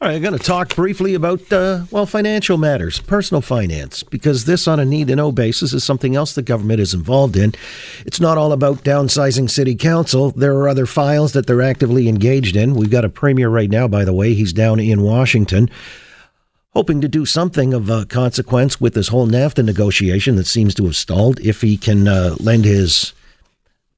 All right, I'm going to talk briefly about, uh, well, financial matters, personal finance, because this on a need to know basis is something else the government is involved in. It's not all about downsizing city council. There are other files that they're actively engaged in. We've got a premier right now, by the way. He's down in Washington, hoping to do something of uh, consequence with this whole NAFTA negotiation that seems to have stalled if he can uh, lend his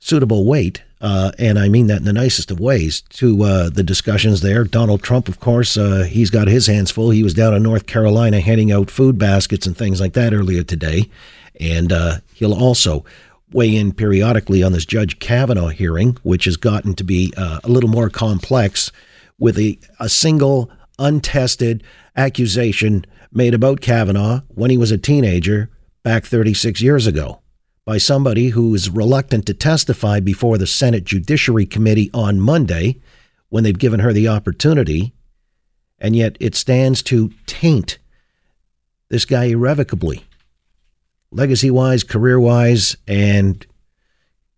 suitable weight uh, and I mean that in the nicest of ways, to uh, the discussions there. Donald Trump, of course, uh, he's got his hands full. He was down in North Carolina handing out food baskets and things like that earlier today. And uh, he'll also weigh in periodically on this Judge Kavanaugh hearing, which has gotten to be uh, a little more complex with a, a single untested accusation made about Kavanaugh when he was a teenager back 36 years ago by somebody who is reluctant to testify before the Senate Judiciary Committee on Monday when they've given her the opportunity. And yet it stands to taint this guy irrevocably, legacy wise, career wise, and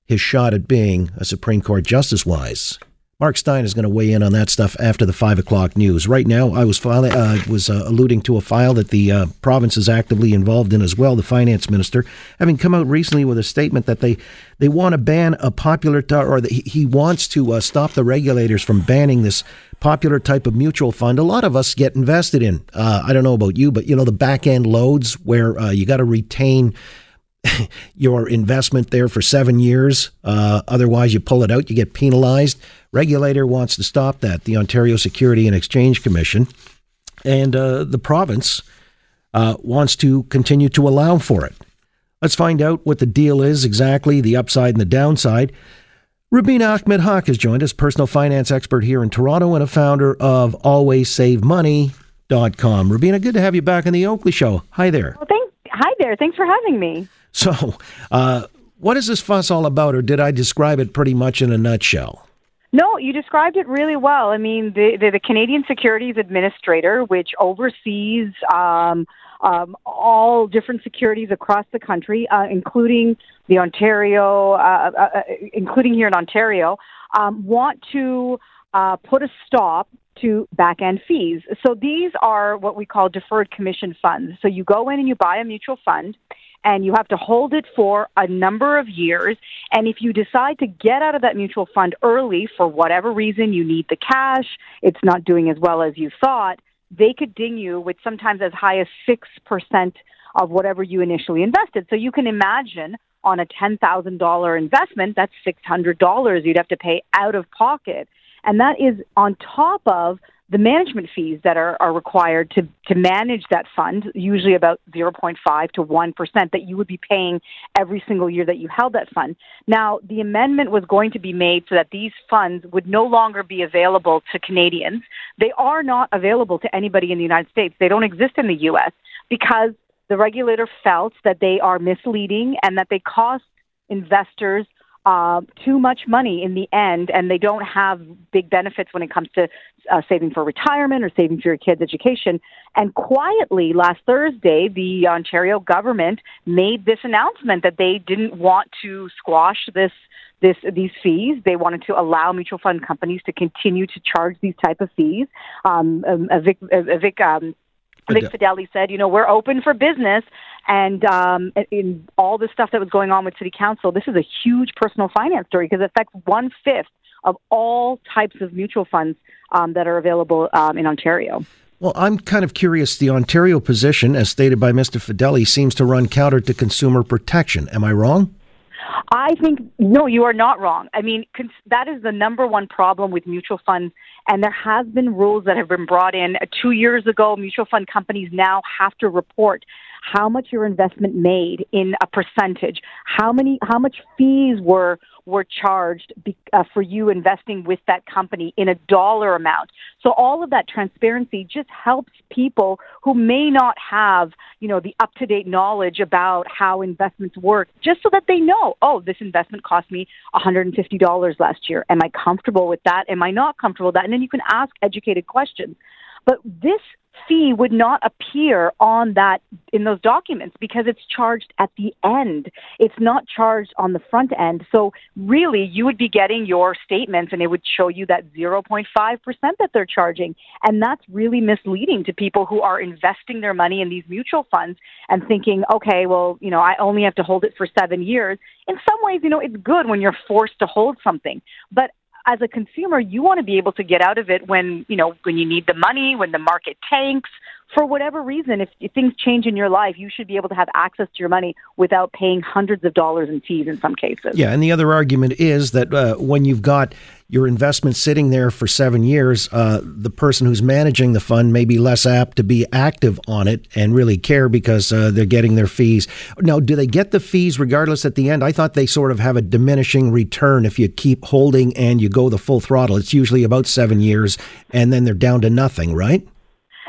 his shot at being a Supreme Court justice wise. Mark Steyn is going to weigh in on that stuff after the five o'clock news. Right now, I was filing, uh, was uh, alluding to a file that the uh, province is actively involved in as well. The finance minister, having come out recently with a statement that they they want to ban a popular t- or that he wants to uh, stop the regulators from banning this popular type of mutual fund. A lot of us get invested in. Uh, I don't know about you, but you know the back end loads where uh, you got to retain your investment there for seven years. Uh, otherwise, you pull it out, you get penalized. Regulator wants to stop that. The Ontario Security and Exchange Commission and uh, the province uh, wants to continue to allow for it. Let's find out what the deal is exactly, the upside and the downside. Rubina Ahmed Haq has joined us, personal finance expert here in Toronto and a founder of AlwaysSaveMoney.com. Rubina, good to have you back on the Oakley Show. Hi there. Well, thank, hi there. Thanks for having me. So, uh, what is this fuss all about, or did I describe it pretty much in a nutshell? No, you described it really well. I mean, the, the, the Canadian Securities Administrator, which oversees um, um, all different securities across the country, uh, including the Ontario, uh, uh, uh including here in Ontario, um, want to uh, put a stop to back end fees. So these are what we call deferred commission funds. So you go in and you buy a mutual fund and you have to hold it for a number of years. And if you decide to get out of that mutual fund early for whatever reason, you need the cash, it's not doing as well as you thought, they could ding you with sometimes as high as 6% of whatever you initially invested. So you can imagine on a $10,000 investment, that's $600 you'd have to pay out of pocket. And that is on top of the management fees that are, are required to, to manage that fund, usually about 0.5 to 1% that you would be paying every single year that you held that fund. Now, the amendment was going to be made so that these funds would no longer be available to Canadians. They are not available to anybody in the United States. They don't exist in the U.S. because the regulator felt that they are misleading and that they cost investors uh, too much money in the end, and they don't have big benefits when it comes to uh, saving for retirement or saving for your kids' education. And quietly, last Thursday, the Ontario government made this announcement that they didn't want to squash this this these fees. They wanted to allow mutual fund companies to continue to charge these type of fees. Um, um, Vic, Vic um, Vic Fedeli said, you know, we're open for business. And um, in all the stuff that was going on with City Council, this is a huge personal finance story because it affects one fifth of all types of mutual funds um, that are available um, in Ontario. Well, I'm kind of curious. The Ontario position, as stated by Mr. Fedeli, seems to run counter to consumer protection. Am I wrong? I think no, you are not wrong. I mean, cons- that is the number one problem with mutual funds, and there has been rules that have been brought in two years ago. Mutual fund companies now have to report how much your investment made in a percentage, how many, how much fees were were charged be, uh, for you investing with that company in a dollar amount. So all of that transparency just helps people who may not have, you know, the up to date knowledge about how investments work, just so that they know, oh, this investment cost me $150 last year. Am I comfortable with that? Am I not comfortable with that? And then you can ask educated questions. But this fee would not appear on that in those documents because it's charged at the end. It's not charged on the front end. So really you would be getting your statements and it would show you that 0.5% that they're charging. And that's really misleading to people who are investing their money in these mutual funds and thinking, okay, well, you know, I only have to hold it for 7 years. In some ways, you know, it's good when you're forced to hold something. But as a consumer, you want to be able to get out of it when, you know, when you need the money, when the market tanks, for whatever reason, if, things change in your life, you should be able to have access to your money without paying hundreds of dollars in fees in some cases. Yeah, and the other argument is that uh, when you've got your investment sitting there for seven years, uh, the person who's managing the fund may be less apt to be active on it and really care because uh, they're getting their fees. Now, do they get the fees regardless at the end? I thought they sort of have a diminishing return if you keep holding and you go the full throttle. It's usually about seven years, and then they're down to nothing, right?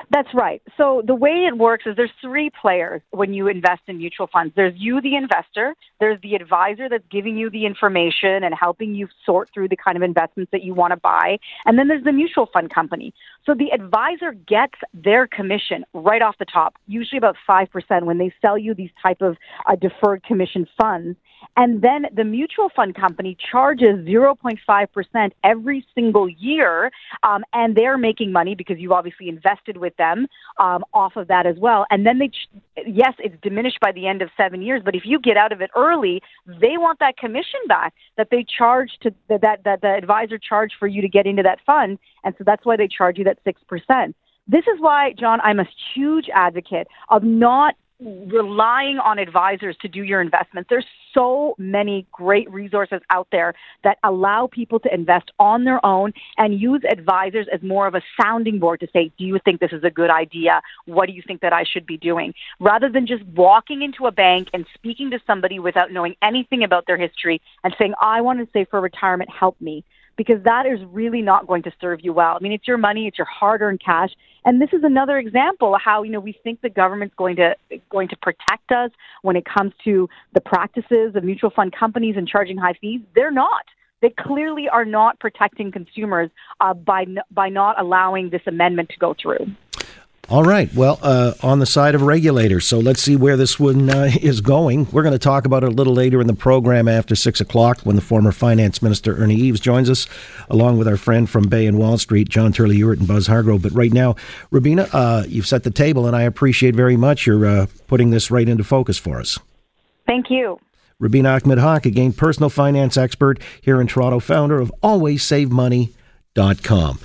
That's right. So the way it works is there's three players when you invest in mutual funds. There's you, the investor. There's the advisor that's giving you the information and helping you sort through the kind of investments that you want to buy. And then there's the mutual fund company. So the advisor gets their commission right off the top, usually about 5% when they sell you these type of uh, deferred commission funds. And then the mutual fund company charges 0.5% every single year. Um, and they're making money because you obviously invested with them um, off of that as well. And then they, ch- yes, it's diminished by the end of seven years. But if you get out of it early, they want that commission back that they charge to that, that the advisor charged for you to get into that fund. And so that's why they charge you that 6%. This is why, John, I'm a huge advocate of not relying on advisors to do your investments. There's so many great resources out there that allow people to invest on their own and use advisors as more of a sounding board to say, do you think this is a good idea? What do you think that I should be doing? Rather than just walking into a bank and speaking to somebody without knowing anything about their history and saying, I want to save for retirement, help me because that is really not going to serve you well. I mean, it's your money, it's your hard-earned cash, and this is another example of how you know we think the government's going to going to protect us when it comes to the practices of mutual fund companies and charging high fees. They're not. They clearly are not protecting consumers uh, by by not allowing this amendment to go through. All right. Well, uh, on the side of regulators, so let's see where this one uh, is going. We're going to talk about it a little later in the program after six o'clock when the former finance minister Ernie Eves joins us, along with our friend from Bay and Wall Street, John Turley Ewart and Buzz Hargrove. But right now, Rubina, uh, you've set the table, and I appreciate very much your uh, putting this right into focus for us. Thank you. Rubina Ahmed Haq, again, personal finance expert here in Toronto, founder of AlwaysSaveMoney.com.